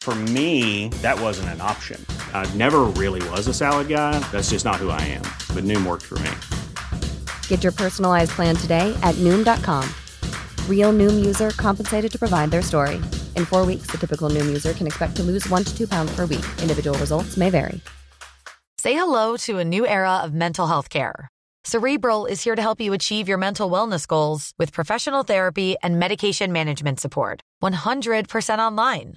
For me, that wasn't an option. I never really was a salad guy. That's just not who I am. But Noom worked for me. Get your personalized plan today at Noom.com. Real Noom user compensated to provide their story. In four weeks, the typical Noom user can expect to lose one to two pounds per week. Individual results may vary. Say hello to a new era of mental health care. Cerebral is here to help you achieve your mental wellness goals with professional therapy and medication management support. 100% online.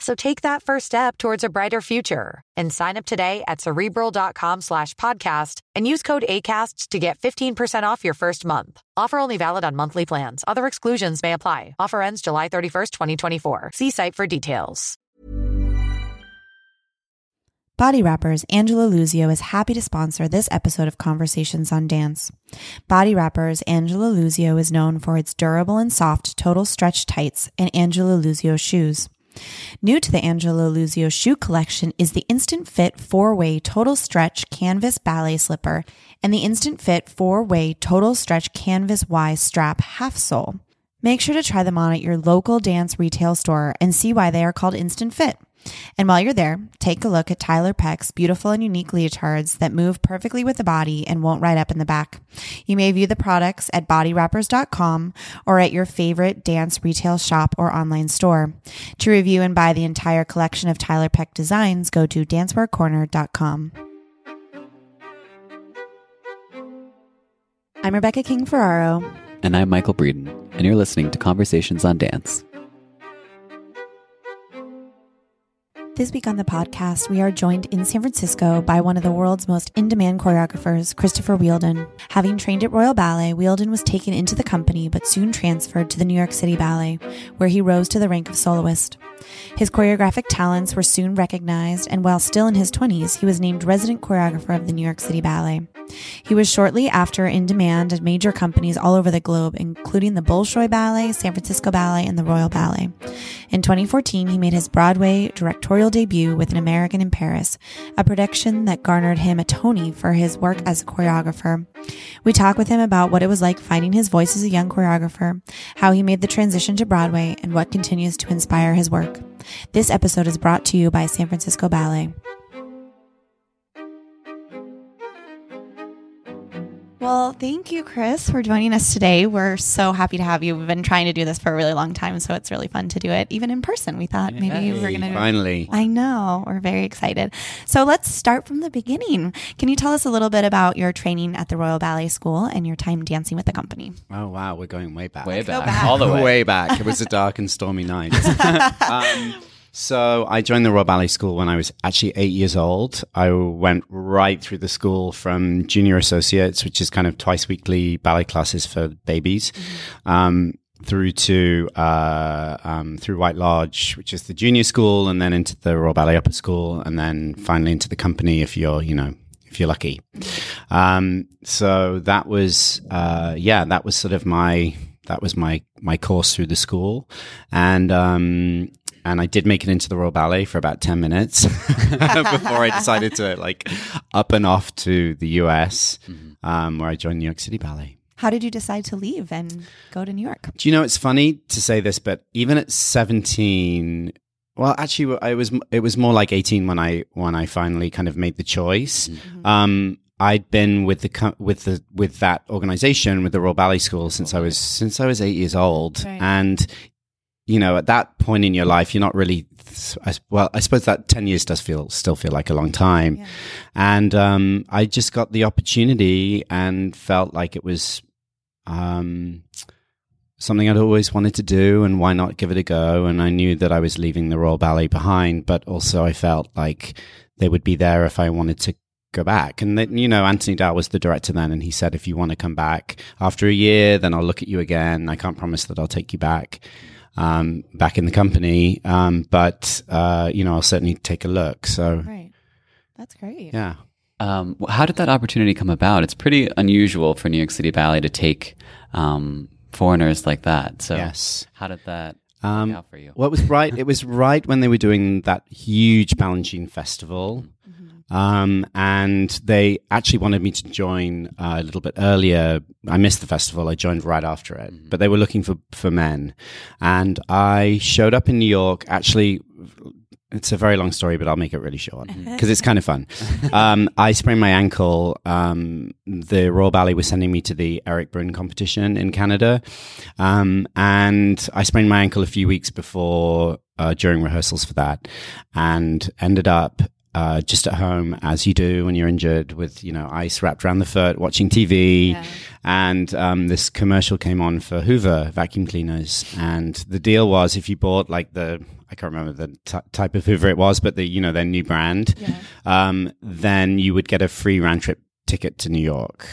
So take that first step towards a brighter future and sign up today at cerebral.com slash podcast and use code ACAST to get 15% off your first month. Offer only valid on monthly plans. Other exclusions may apply. Offer ends July 31st, 2024. See site for details. Body Wrappers Angelo Luzio is happy to sponsor this episode of Conversations on Dance. Body Wrappers Angelo Luzio is known for its durable and soft total stretch tights and Angelo Luzio shoes. New to the Angelo Luzio shoe collection is the Instant Fit four way total stretch canvas ballet slipper and the Instant Fit four way total stretch canvas Y strap half sole. Make sure to try them on at your local dance retail store and see why they are called Instant Fit. And while you're there, take a look at Tiler Peck's beautiful and unique leotards that move perfectly with the body and won't ride up in the back. You may view the products at bodywrappers.com or at your favorite dance retail shop or online store. To review and buy the entire collection of Tiler Peck designs, go to dancewearcorner.com. I'm Rebecca King Ferraro. And I'm Michael Breeden, and you're listening to Conversations on Dance. This week on the podcast, we are joined in San Francisco by one of the world's most in demand choreographers, Christopher Wheeldon. Having trained at Royal Ballet, Wheeldon was taken into the company but soon transferred to the New York City Ballet, where he rose to the rank of soloist. His choreographic talents were soon recognized, and while still in his 20s, he was named resident choreographer of the New York City Ballet. He was shortly after in demand at major companies all over the globe, including the Bolshoi Ballet, San Francisco Ballet, and the Royal Ballet. In 2014, he made his Broadway directorial debut with An American in Paris, a production that garnered him a Tony for his work as a choreographer. We talk with him about what it was like finding his voice as a young choreographer, how he made the transition to Broadway, and what continues to inspire his work. This episode is brought to you by San Francisco Ballet. Well, thank you, Chris, for joining us today. We're so happy to have you. We've been trying to do this for a really long time, so it's really fun to do it, even in person. We thought maybe Hey, we're going to. finally. I know. We're very excited. So let's start from the beginning. Can you tell us a little bit about your training at the Royal Ballet School and your time dancing with the company? Oh wow, we're going way back. Way back. back. All the way. way back. It was a dark and stormy night. um, so I joined the Royal Ballet School when I was actually eight years old. I went right through the school from junior associates, which is kind of twice weekly ballet classes for babies, um, through to uh, um, through White Lodge, which is the junior school, and then into the Royal Ballet Upper School, and then finally into the company if you're, you know, if you're lucky. Um, so that was, uh, yeah, that was sort of my, that was my, my course through the school. And, um, and I did make it into the Royal Ballet for about 10 minutes before I decided to like up and off to the US, um, where I joined New York City Ballet. How did you decide to leave and go to New York? Do you know it's funny to say this, but even at seventeen, well, actually, I was it was more like eighteen when I when I finally kind of made the choice. Um, I'd been with the with the with that organization with the Royal Ballet School since I was since I was eight years old, Right. and you know at that point in your life you're not really well I suppose that ten years does feel still feel like a long time, and um, I just got the opportunity and felt like it was um, something I'd always wanted to do, and why not give it a go? And I knew that I was leaving the Royal Ballet behind, but also I felt like they would be there if I wanted to go back. And then, you know, Anthony Dowell was the director then, and he said, if you want to come back after a year, then I'll look at you again. I can't promise that I'll take you back. Um, back in the company, um, but uh, you know, I'll certainly take a look. So, Right. That's great. yeah, Um, wh- how did that opportunity come about? It's pretty unusual for New York City Ballet to take um, foreigners like that. So, Yes. how did that Um, work out for you? Well, it was right. It was right when they were doing that huge Balanchine festival. Um, and they actually wanted me to join uh, a little bit earlier. I missed the festival. I joined right after it, but they were looking for, for men. And I showed up in New York. Actually, it's a very long story, but I'll make it really short because it's kind of fun. um, I sprained my ankle. Um, the Royal Ballet was sending me to the Erik Bruhn competition in Canada. Um, and I sprained my ankle a few weeks before, uh, during rehearsals for that and ended up uh, just at home as you do when you're injured with you know ice wrapped around the foot watching tv and um, this commercial came on for hoover vacuum cleaners. And the deal was if you bought like the i can't remember the t- type of hoover it was but the you know their new brand um, then you would get a free round trip ticket to new york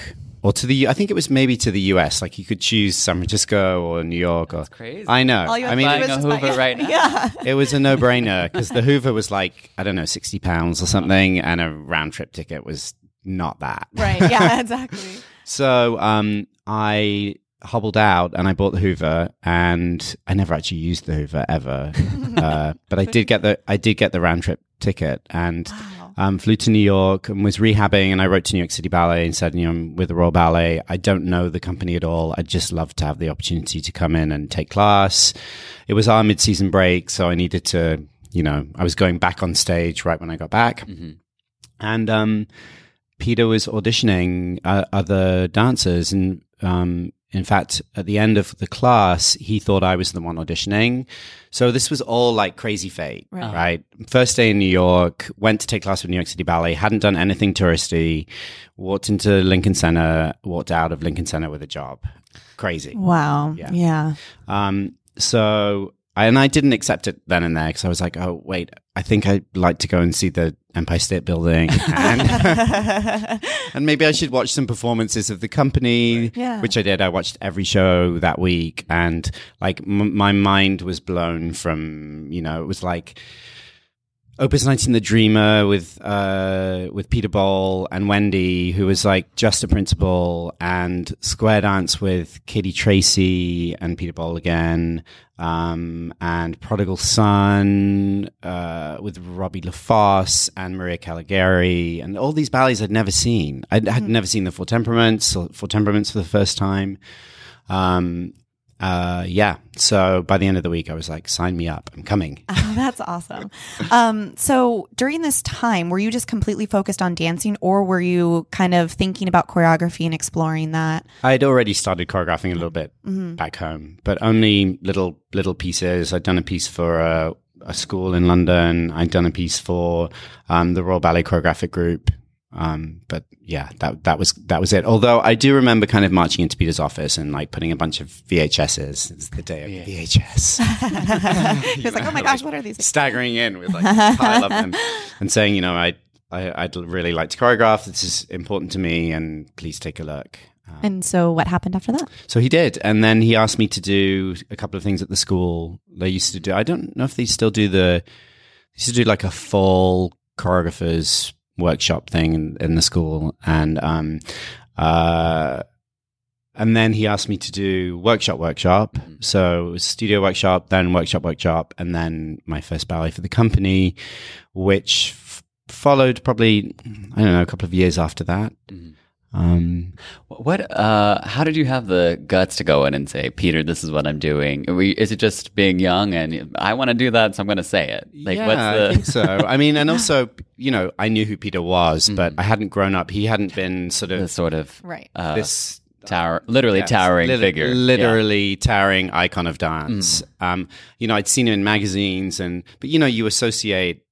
or to the i think it was maybe to the us like you could choose san francisco or new york or crazy. i know All i mean to do buying a just buy- right now. Yeah. it was a no-brainer because the Hoover was like I don't know sixty pounds or something, and a round trip ticket was not that. Right. Yeah, exactly. So um, I hobbled out and I bought the Hoover, and I never actually used the Hoover ever, uh, but I did get the I did get the round trip ticket and. Um, flew to New York and was rehabbing, and I wrote to New York City Ballet and said, "You know, I'm with the Royal Ballet. I don't know the company at all. I'd just love to have the opportunity to come in and take class." It was our mid-season break, so I needed to, you know, I was going back on stage right when I got back, and um, Peter was auditioning uh, other dancers, and um, in fact, at the end of the class, he thought I was the one auditioning. So this was all like crazy fate, right? First day in New York, went to take class with New York City Ballet, hadn't done anything touristy, walked into Lincoln Center, walked out of Lincoln Center with a job. Crazy. Wow. Yeah. Yeah. Um, so, I, and I didn't accept it then and there because I was like, oh, wait, I think I'd like to go and see the Empire State Building. And, and maybe I should watch some performances of the company, Yeah. which I did. I watched every show that week. And like, m- my mind was blown from, you know, it was like, Opus 19 The Dreamer with uh with Peter Boal and Wendy who was like just a principal and Square Dance with Katie Tracy and Peter Boal again um and Prodigal Son uh with Robbie LaFosse and Maria Calegari and all these ballets I'd never seen. I had never seen the Four Temperaments or Four Temperaments for the first time. Um uh yeah so by the end of the week I was like sign me up I'm coming Oh, that's awesome. Um, so during this time, were you just completely focused on dancing, or were you kind of thinking about choreography and exploring that? I'd already started choreographing a little bit back home, but only little little pieces. I'd done a piece for a, a school in London. I'd done a piece for um, the Royal Ballet Choreographic Group. Um, but yeah, that that was that was it. Although I do remember kind of marching into Peter's office and like putting a bunch of VHSs. It's the day of VHS. He was like, "Oh my gosh, what are these?" Staggering in with like a pile of them and saying, you know, I, I I'd really like to choreograph. This is important to me, and please take a look. And so, what happened after that? So he did, and then he asked me to do a couple of things at the school. They used to do. I don't know if they still do the. They used to do like a fall choreographers workshop thing in, in the school, and um, uh, and then he asked me to do workshop workshop. So it was studio workshop, then workshop workshop, and then my first ballet for the company, which f- followed probably I don't know a couple of years after that. Um, What? Uh, how did you have the guts to go in and say, Peter, this is what I'm doing? We, is it just being young and I want to do that, so I'm going to say it? Like, yeah, what's the? I think so. I mean, and also, you know, I knew who Peter was, but I hadn't grown up. He hadn't been sort of the of sort of Right. uh, this tower, literally Yes, towering lit- figure, Yeah. literally towering icon of dance. Um, you know, I'd seen him in magazines, and but you know, you associate.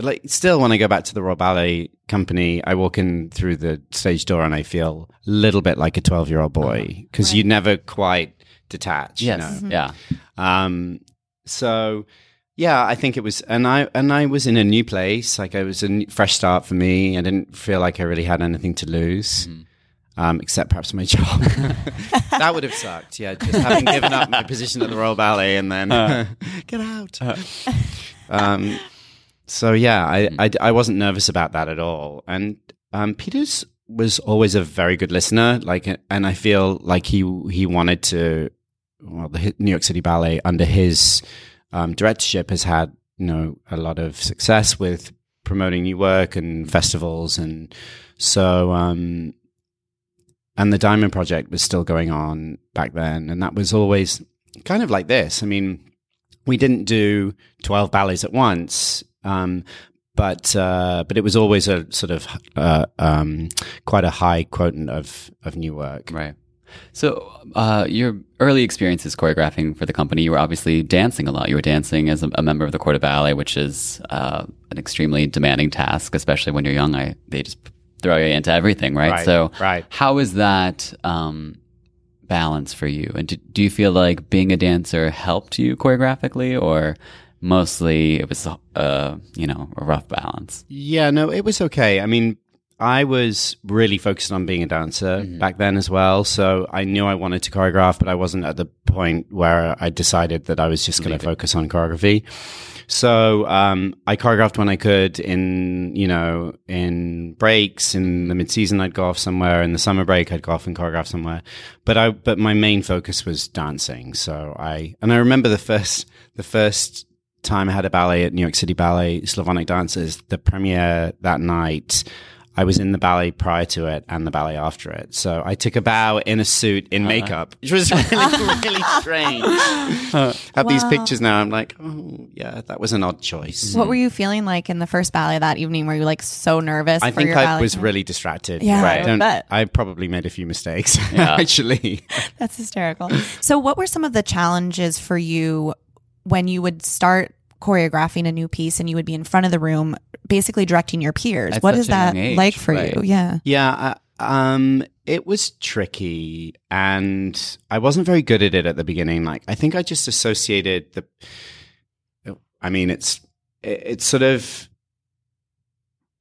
Like still, when I go back to the Royal Ballet Company, I walk in through the stage door and I feel a little bit like a twelve-year-old boy because you never quite detach. Yes, You know? yeah. Um, so yeah, I think it was, and I and I was in a new place. Like I was a n- fresh start for me. I didn't feel like I really had anything to lose, um, except perhaps my job. that would have sucked. Yeah, just having given up my position at the Royal Ballet and then get out. um, so yeah, I, I I wasn't nervous about that at all, and um, Peters was always a very good listener. Like, and I feel like he he wanted to well, the New York City Ballet under his um, directorship has had you know a lot of success with promoting new work and festivals, and so um, and the Diamond Project was still going on back then, and that was always kind of like this. I mean, we didn't do twelve ballets at once. Um, but uh, but it was always a sort of uh, um, quite a high quotient of of new work. Right. So, uh, your early experiences choreographing for the company, you were obviously dancing a lot. You were dancing as a, a member of the Corps de Ballet, which is uh, an extremely demanding task, especially when you're young. I they just throw you into everything, right? Right, so, right. how is that um, balance for you? And do, do you feel like being a dancer helped you choreographically, or mostly it was, uh, you know, a rough balance? Yeah, no, it was okay. I mean, I was really focused on being a dancer back then as well. So I knew I wanted to choreograph, but I wasn't at the point where I decided that I was just going to focus on choreography. So um, I choreographed when I could in, you know, in breaks. In the mid-season, I'd go off somewhere. In the summer break, I'd go off and choreograph somewhere. But I, but my main focus was dancing. So I, and I remember the first, the first time I had a ballet at New York City Ballet, Slavonic Dances, the premiere that night, I was in the ballet prior to it and the ballet after it. So I took a bow in a suit in uh-huh. makeup, which was really, really strange. have these pictures now. I'm like, oh, yeah, that was an odd choice. What were you feeling like in the first ballet that evening? Were you like so nervous? I for think your I ballet was career? really distracted. Yeah, I I don't. bet. I probably made a few mistakes. actually. That's hysterical. so, what were some of the challenges for you when you would start choreographing a new piece and you would be in front of the room, basically directing your peers? At what such is a that age, like for right. you? Yeah. Yeah, uh, um, it was tricky, and I wasn't very good at it at the beginning. Like, I think I just associated the. I mean, it's it- it's sort of.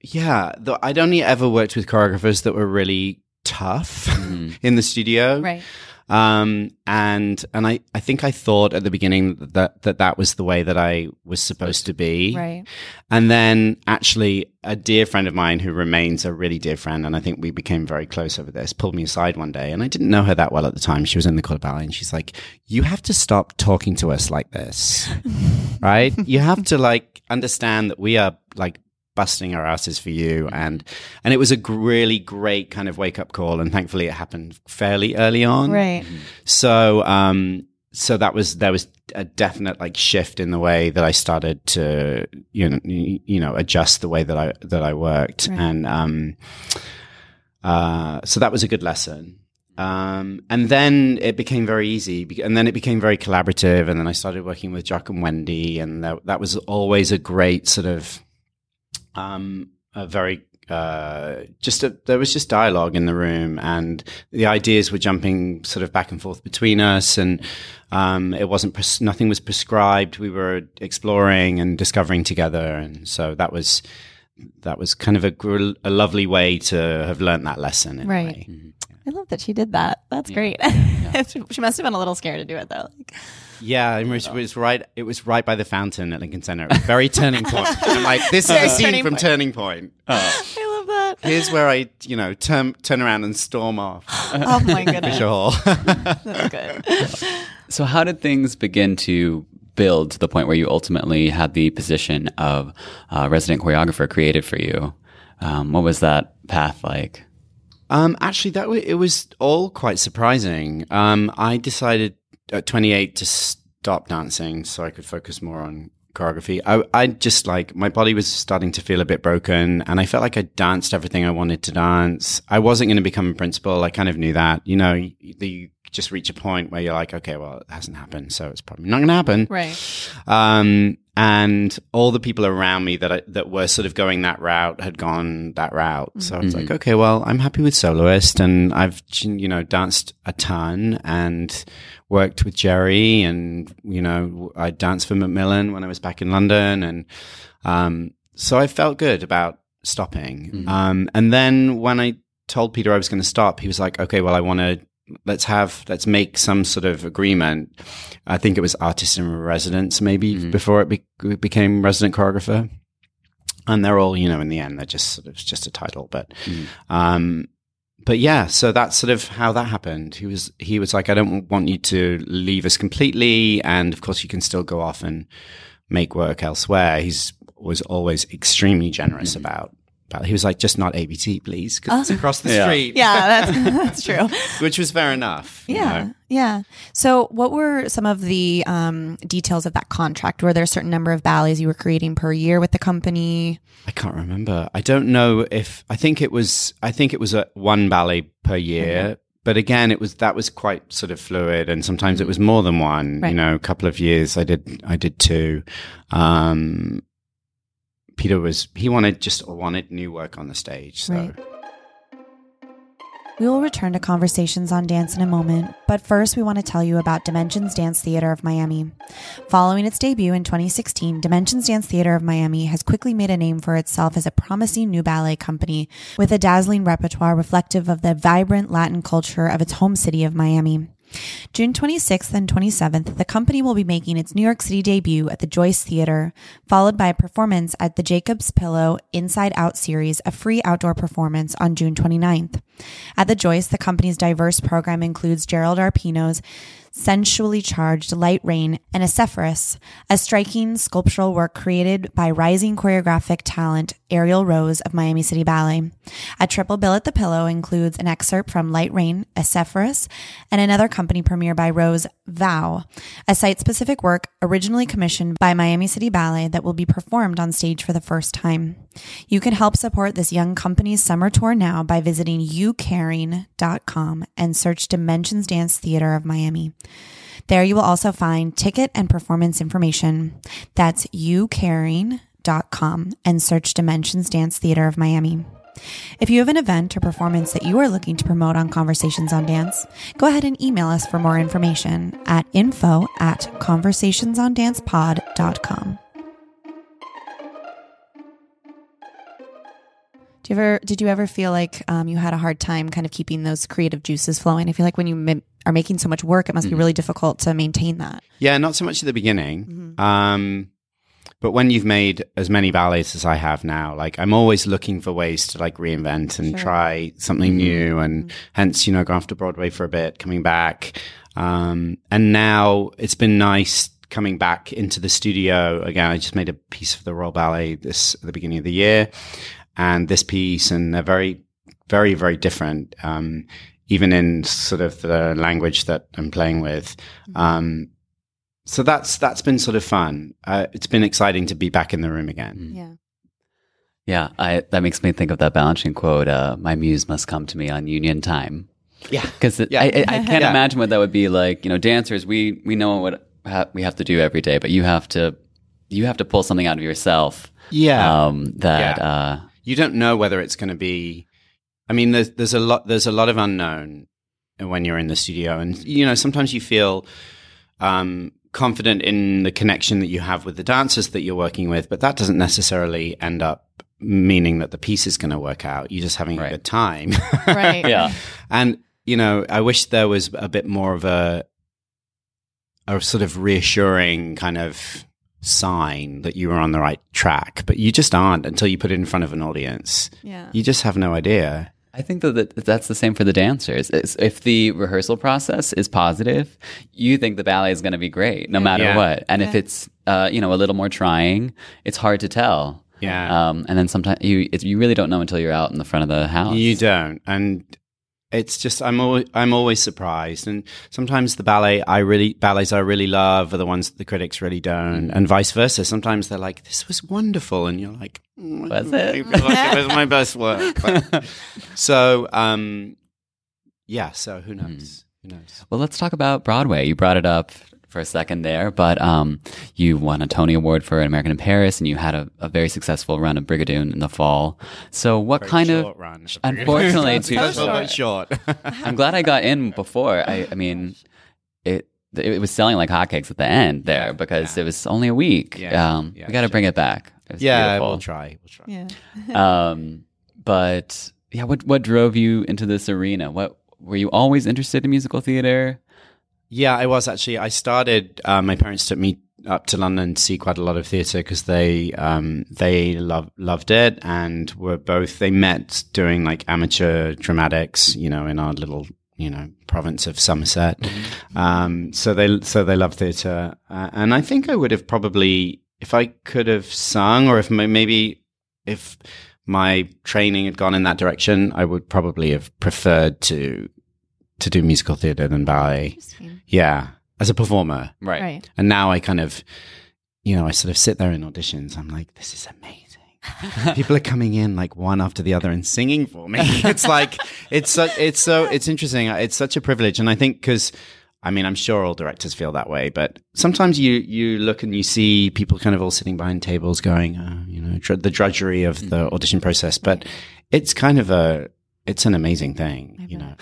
Yeah, though I'd only ever worked with choreographers that were really tough in the studio, Right. Um, and and I, I think I thought at the beginning that, that that was the way that I was supposed to be, Right. and then actually, a dear friend of mine who remains a really dear friend, and I think we became very close over this, pulled me aside one day. And I didn't know her that well at the time. She was in the de Ballet, and she's like, You have to stop talking to us like this, right? You have to like understand that we are like busting our asses for you. And and it was a really great kind of wake up call and thankfully it happened fairly early on. Right. so um so that was there was a definite like shift in the way that I started to you know you know adjust the way that I that I worked. And um uh so that was a good lesson. Um and then it became very easy and then it became very collaborative and then I started working with Jock and Wendy and that, that was always a great sort of um a very uh, just a, there was just dialogue in the room, and the ideas were jumping sort of back and forth between us, and um, it wasn't pres- nothing was prescribed. We were exploring and discovering together, and so that was that was kind of a, gr- a lovely way to have learned that lesson. In a Right. way. I love that she did that. That's great. she must have been a little scared to do it though. Like, Yeah, it was, it was right. It was right by the fountain at Lincoln Center. It was very turning point. I'm like, this is Very a scene turning from point. Turning Point. I love that. Here's where I, you know, turn turn around and storm off. Oh my goodness. Fisher Hall. That's good. So, how did things begin to build to the point where you ultimately had the position of uh, resident choreographer created for you? Um, what was that path like? Um, actually, that w- it was all quite surprising. Um, I decided at 28 to stop dancing so I could focus more on choreography. I, I just like my body was starting to feel a bit broken, and I felt like I danced everything I wanted to dance. I wasn't going to become a principal. I kind of knew that. You know, you, you just reach a point where you're like, okay, well, it hasn't happened, so it's probably not going to happen. Right. Um, and all the people around me that I, that were sort of going that route had gone that route. So I was like, okay, well, I'm happy with soloist, and I've you know danced a ton and worked with Jerry, and you know I danced for Macmillan when I was back in London, and um, so I felt good about stopping. Um, and then when I told Peter I was going to stop, he was like, okay, well, I want to let's have let's make some sort of agreement. I think it was artist in residence maybe before it be- became resident choreographer. And they're all, you know, in the end, they're just sort of just a title, but, um, but yeah, so that's sort of how that happened. He was, he was like, I don't want you to leave us completely. And of course you can still go off and make work elsewhere. He's was always extremely generous mm-hmm. about, about, he was like, just not ABT, please, because it's across the Yeah. street. Yeah, that's, that's true. Which was fair enough. you Yeah. know. Yeah. So, what were some of the um, details of that contract? Were there a certain number of ballets you were creating per year with the company? I can't remember. I don't know if I think it was. I think it was a one ballet per year. But again, it was that was quite sort of fluid, and sometimes it was more than one. Right. You know, a couple of years I did. I did two. Um, Peter was he wanted just wanted new work on the stage. So Right. We will return to conversations on dance in a moment, but first we want to tell you about Dimensions Dance Theater of Miami. Following its debut in 2016, Dimensions Dance Theater of Miami has quickly made a name for itself as a promising new ballet company with a dazzling repertoire reflective of the vibrant Latin culture of its home city of Miami. June 26th and 27th, the company will be making its New York City debut at the Joyce Theater, followed by a performance at the Jacob's Pillow Inside Out series, a free outdoor performance on June 29th. At the Joyce, the company's diverse program includes Gerald Arpino's Sensually Charged Light Rain and Acephorus, a striking sculptural work created by rising choreographic talent Ariel Rose of Miami City Ballet. A triple bill at the Pillow includes an excerpt from Light Rain, Acephorus, and another company premiere by Rose Vow, a site-specific work originally commissioned by Miami City Ballet that will be performed on stage for the first time. You can help support this young company's summer tour now by visiting youcaring.com and search Dimensions Dance Theater of Miami. There you will also find ticket and performance information. That's youcaring.com and search Dimensions Dance Theater of Miami. If you have an event or performance that you are looking to promote on Conversations on Dance, go ahead and email us for more information at info at conversationsondancepod.com. Do you ever, did you ever feel like um, you had a hard time kind of keeping those creative juices flowing? I feel like when you are making so much work, it must be really difficult to maintain that. Yeah, not so much at the beginning. Um, but when you've made as many ballets as I have now, like I'm always looking for ways to like reinvent and try something new, and hence you know going off to Broadway for a bit, coming back, um, and now it's been nice coming back into the studio again. I just made a piece for the Royal Ballet this at the beginning of the year, and this piece, and they're very, very, very different. Um, even in sort of the language that I'm playing with. Um, so that's that's been sort of fun. Uh, it's been exciting to be back in the room again. Yeah. Yeah, I, that makes me think of that Balanchine quote. Uh, My muse must come to me on union time. Yeah, Because Yeah. I, I, I can't Yeah. imagine what that would be like. You know, dancers, we we know what ha- we have to do every day, but you have to you have to pull something out of yourself. Yeah. um, that Yeah. uh, you don't know whether it's going to be. I mean, there's there's a lot there's a lot of unknown when you're in the studio, and you know sometimes you feel um, confident in the connection that you have with the dancers that you're working with, but that doesn't necessarily end up meaning that the piece is going to work out. You're just having a good time. Right. yeah, And you know, I wish there was a bit more of a a sort of reassuring kind of sign that you were on the right track, but you just aren't until you put it in front of an audience. Yeah. You just have no idea. I think that that that's the same for the dancers. It's, if the rehearsal process is positive, you think the ballet is going to be great no matter Yeah. what. And if it's uh, you know a little more trying, it's hard to tell. Yeah. Um, and then sometimes you it, you really don't know until you're out in the front of the house. You don't. And it's just I'm always I'm always surprised, and sometimes the ballet I really ballets I really love are the ones that the critics really don't, and vice versa. Sometimes they're like, "This was wonderful," and you're like, mm, Was it? like it was my best work." But- so, um, yeah. So who knows? Who knows? Well, let's talk about Broadway. You brought it up for a second there, but um, you won a Tony Award for An American in Paris, and you had a, a very successful run of Brigadoon in the fall. So, what Very kind short of run. unfortunately, too to- a short. I'm glad I got in before. I, I mean, it it was selling like hotcakes at the end there because it was only a week. Yeah, um, yeah, we got to sure. bring it back. It was yeah, beautiful. we'll try. We'll try. Yeah. um, but yeah, what what drove you into this arena? What were you always interested in musical theater? Yeah, I was actually. I started. Uh, my parents took me up to London to see quite a lot of theatre because they um, they love, loved it and were both. They met doing like amateur dramatics, you know, in our little you know province of Somerset. Um, so they so they love theatre, uh, and I think I would have probably if I could have sung or if my, maybe if my training had gone in that direction, I would probably have preferred to to do musical theatre than ballet. Yeah, as a performer. Right. Right. And now I kind of, you know, I sort of sit there in auditions. I'm like, this is amazing. People are coming in like one after the other and singing for me. It's like it's so it's so it's interesting. It's such a privilege, and I think because. I mean, I'm sure all directors feel that way, but sometimes you, you look and you see people kind of all sitting behind tables going, uh, you know, dr- the drudgery of the audition process. But it's kind of a, it's an amazing thing, you know.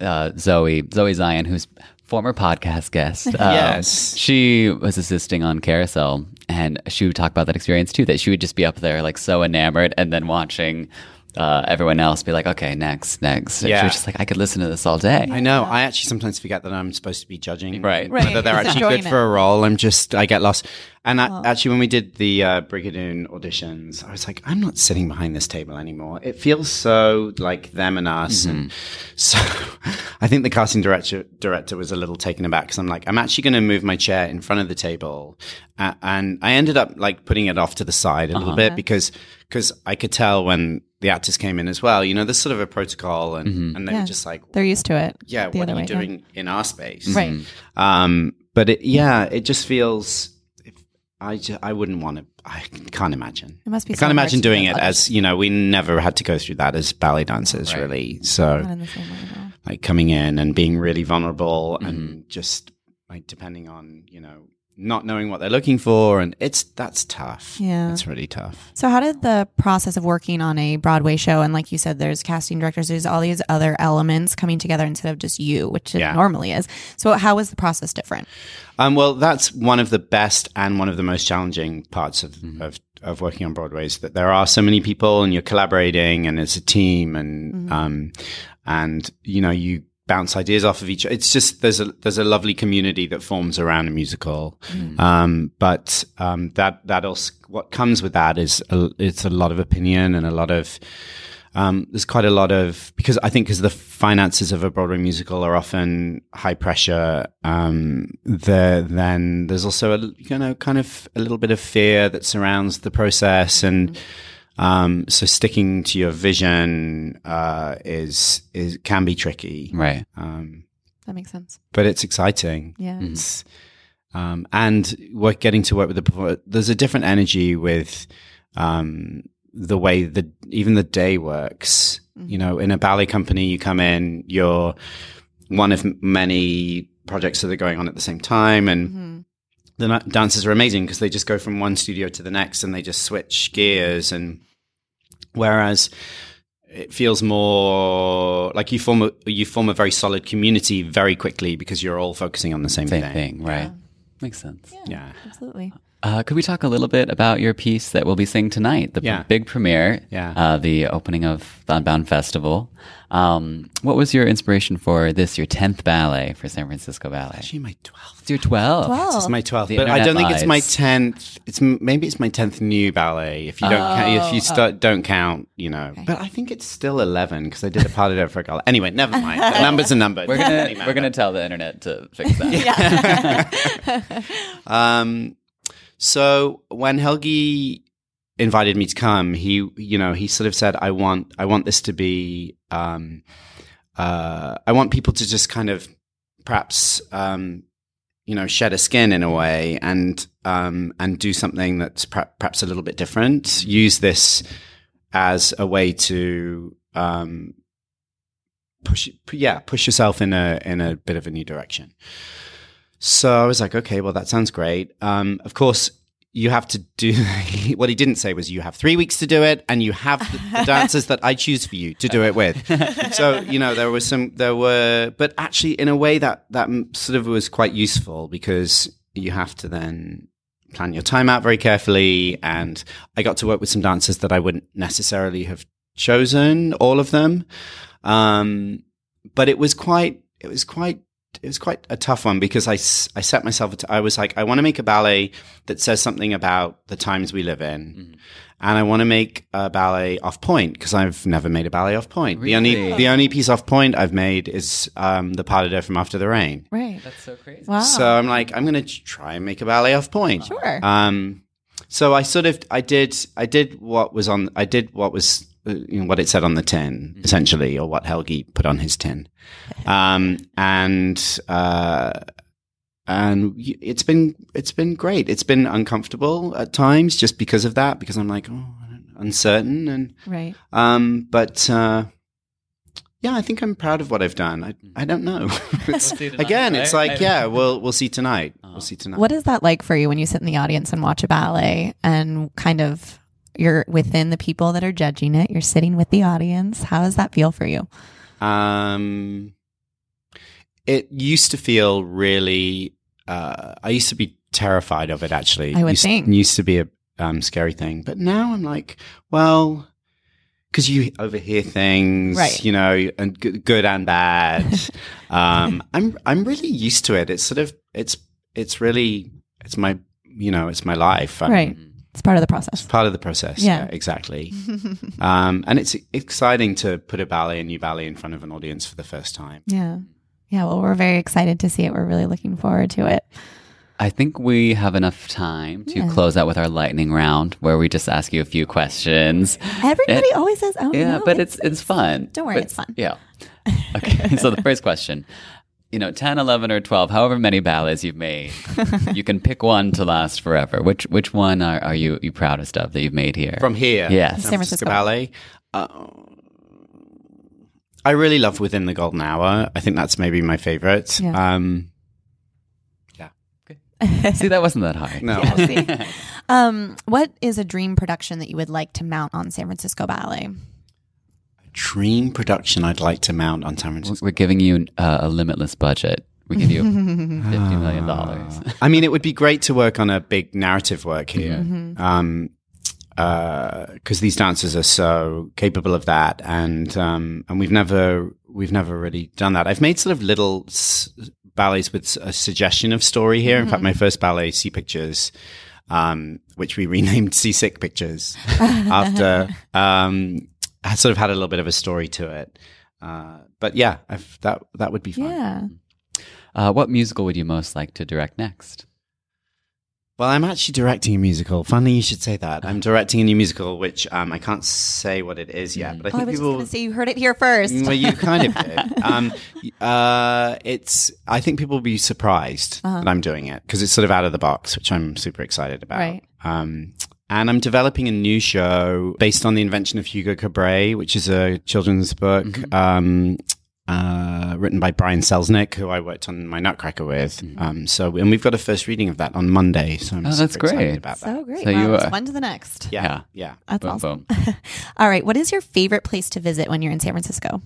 Uh, Zoe Zoe Zion, who's former podcast guest. um, Yes. she was assisting on Carousel, and she would talk about that experience too. That she would just be up there like so enamored, and then watching uh, everyone else be like, "Okay, next, next." Yeah. She was just like, "I could listen to this all day." I know. I actually sometimes forget that I'm supposed to be judging, Right. Right. Whether they're Just actually good enjoying for a role, I'm just I get lost. And I, actually, when we did the uh, Brigadoon auditions, I was like, I'm not sitting behind this table anymore. It feels so like them and us, and so I think the casting director director was a little taken aback because I'm like, I'm actually going to move my chair in front of the table, uh, and I ended up like putting it off to the side a little bit because because I could tell when the actors came in as well. You know, there's sort of a protocol, and and they Yeah. were just like, They're used to it. yeah, what other are you way, yeah. doing in our space? Right. Um, but it, yeah, it just feels. If I ju- I wouldn't want to. I can't imagine. It must be I can't imagine doing it as you know. We never had to go through that as ballet dancers, Right. really. Not So in the same way at all. like coming in and being really vulnerable Mm-hmm. and just like depending on you know not knowing what they're looking for, and it's that's tough. Yeah. it's really tough. So, how did the process of working on a Broadway show, and like you said, there's casting directors, there's all these other elements coming together instead of just you, which it Yeah. normally is. So, how was the process different? Um, well, that's one of the best and one of the most challenging parts of, Mm-hmm. of, of working on Broadway is that there are so many people and you're collaborating and it's a team and, Mm-hmm. um, and, you know, you bounce ideas off of each. It's just, there's a, there's a lovely community that forms around a musical. Mm-hmm. Um, but, um, that, that also, what comes with that is a, it's a lot of opinion and a lot of, um, there's quite a lot of because I think because the finances of a Broadway musical are often high pressure. Um, there then there's also a you know kind of a little bit of fear that surrounds the process, and um, so sticking to your vision uh, is is can be tricky. Right. Um, That makes sense. but it's exciting. Yeah. It's, um, and work, getting to work with the there's a different energy with um, the way the even the day works. You know, in a ballet company, you come in, you're one of m- many projects that are going on at the same time, and the na- dancers are amazing because they just go from one studio to the next and they just switch gears. And whereas it feels more like you form a you form a very solid community very quickly because you're all focusing on the same, Same thing. thing. Right. Makes sense. Yeah. Absolutely. Uh, could we talk a little bit about your piece that we'll be seeing tonight, the p- Yeah. big premiere, Yeah. uh, the opening of the Unbound Festival? Um, what was your inspiration for this, your 10th ballet for San Francisco Ballet? Actually, my twelfth. It's your 12th. Twelve. It's my twelfth, The but I don't internet think it's my tenth. It's maybe it's my tenth new ballet. If you don't, count, Oh. if you start, don't count, you know. But I think it's still eleven because I did a part of it for a gala. Anyway, never mind. The numbers are numbers. We're gonna we're gonna tell the internet to fix that. Um, so when Helgi invited me to come, he, you know, he sort of said, "I want, I want this to be um, uh, I want people to just kind of perhaps um, you know shed a skin in a way and um, and do something that's per- perhaps a little bit different. Use this as a way to um, push yeah push yourself in a in a bit of a new direction. So I was like, okay, well that sounds great. Um, of course, you have to do what he didn't say was you have three weeks to do it and you have the, the dancers that i choose for you to do it with. So you know there was some there were but actually in a way that that sort of was quite useful because you have to then plan your time out very carefully. And i got to work with some dancers that i wouldn't necessarily have chosen all of them. Um, but it was quite it was quite it was quite a tough one because I, I set myself, I was like, I want to make a ballet that says something about the times we live in. Mm-hmm. And I want to make a ballet off point because I've never made a ballet off point. Really? The only, the only piece off point I've made is, um, the pas de deux from After the Rain. Right. That's so crazy. Wow. So I'm like, I'm going to try and make a ballet off point. Sure. Um, so I sort of, I did, I did what was on, I did what was you know, what it said on the tin, mm-hmm. essentially, or what Helgi put on his tin. Um, and, uh, and it's been, it's been great. It's been uncomfortable at times just because of that, because I'm like, oh, uncertain and, right. Um, but, uh, yeah, I think I'm proud of what I've done. I, I don't know. we'll tonight, Again, right? it's like, yeah, we'll we'll see tonight. We'll see tonight. What is that like for you when you sit in the audience and watch a ballet and kind of you're within the people that are judging it. You're sitting with the audience. How does that feel for you? Um, it used to feel really. Uh, I used to be terrified of it. Actually, I would used, think used to be a um, scary thing, but now I'm like, well, because you overhear things, right. you know, and g- good and bad. um, I'm I'm really used to it. It's sort of it's it's really it's my you know it's my life. I'm, right. It's part of the process. It's part of the process. Yeah, yeah exactly. um, and it's exciting to put a ballet, a new ballet, in front of an audience for the first time. Yeah, yeah. Well, we're very excited to see it. We're really looking forward to it. I think we have enough time to yeah. close out with our lightning round, where we just ask you a few questions. Everybody it, always says, "Oh, yeah," no, but it's, it's, it's fun. Don't worry, but, it's fun. Yeah. Okay. so the first question: you know, 10, 11, or 12, however many ballets you've made, you can pick one to last forever. Which which one are, are you, you proudest of that you've made here? From here? Yes. San Francisco Ballet. Uh, I really love Within the Golden Hour. I think that's maybe my favorite. Yeah. Um, yeah. see, that wasn't that hard. No. Yeah, um, what is a dream production that you would like to mount on San Francisco Ballet? Dream production I'd like to mount on San Francisco? We're giving you uh, a limitless budget. We give you fifty million dollars. I mean, it would be great to work on a big narrative work here, Mm-hmm. um, because these dancers are so capable of that, and um, and we've never we've never really done that. I've made sort of little s- ballets with a suggestion of story here. In fact, my first ballet, Sea Pictures. Um, which we renamed Seasick Pictures after um, I sort of had a little bit of a story to it. Uh, but yeah, I've, that that would be fun. Yeah. Uh, what musical would you most like to direct next? Well, I'm actually directing a musical. Funny you should say that. I'm directing a new musical, which um, I can't say what it is yet, but I Oh, think I was people. just going to say you heard it here first. well, you kind of did. Um, uh, it's. I think people will be surprised Uh-huh. that I'm doing it because it's sort of out of the box, which I'm super excited about. Right. Um, and I'm developing a new show based on the invention of Hugo Cabret, which is a children's book Mm-hmm. um, uh, written by Brian Selznick, who I worked on my Nutcracker with. Um, so, and we've got a first reading of that on Monday. So I'm Mm-hmm. Oh, super that's great. excited about that. So great. So wow, you, it's uh, one to the next. Yeah, yeah. That's Boom, awesome. boom. All right. What is your favorite place to visit when you're in San Francisco?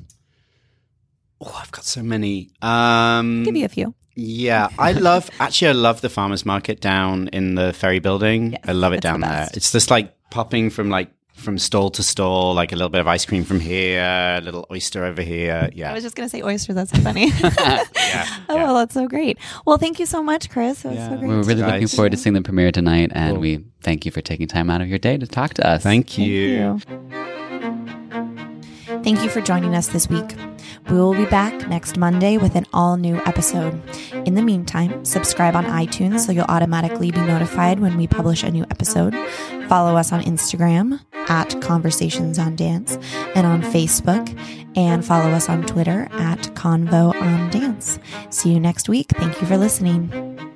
Oh, I've got so many. Um, Give you a few. Yeah, I love actually I love the farmers market down in the ferry building. Yes, I love it it's the down there. It's just like popping from like from stall to stall, like a little bit of ice cream from here, a little oyster over here. Yeah. I was just going to say oysters. That's so funny. yeah. Oh, yeah. well, that's so great. Well, thank you so much, Chris. It was Yeah. so great. We're really Guys. looking forward to seeing the premiere tonight, and Cool. we thank you for taking time out of your day to talk to us. Thank Thank you. you. Thank you for joining us this week. We will be back next Monday with an all new episode. In the meantime, subscribe on iTunes so you'll automatically be notified when we publish a new episode. Follow us on Instagram at Conversations on Dance and on Facebook, and follow us on Twitter at Convo on Dance. See you next week. Thank you for listening.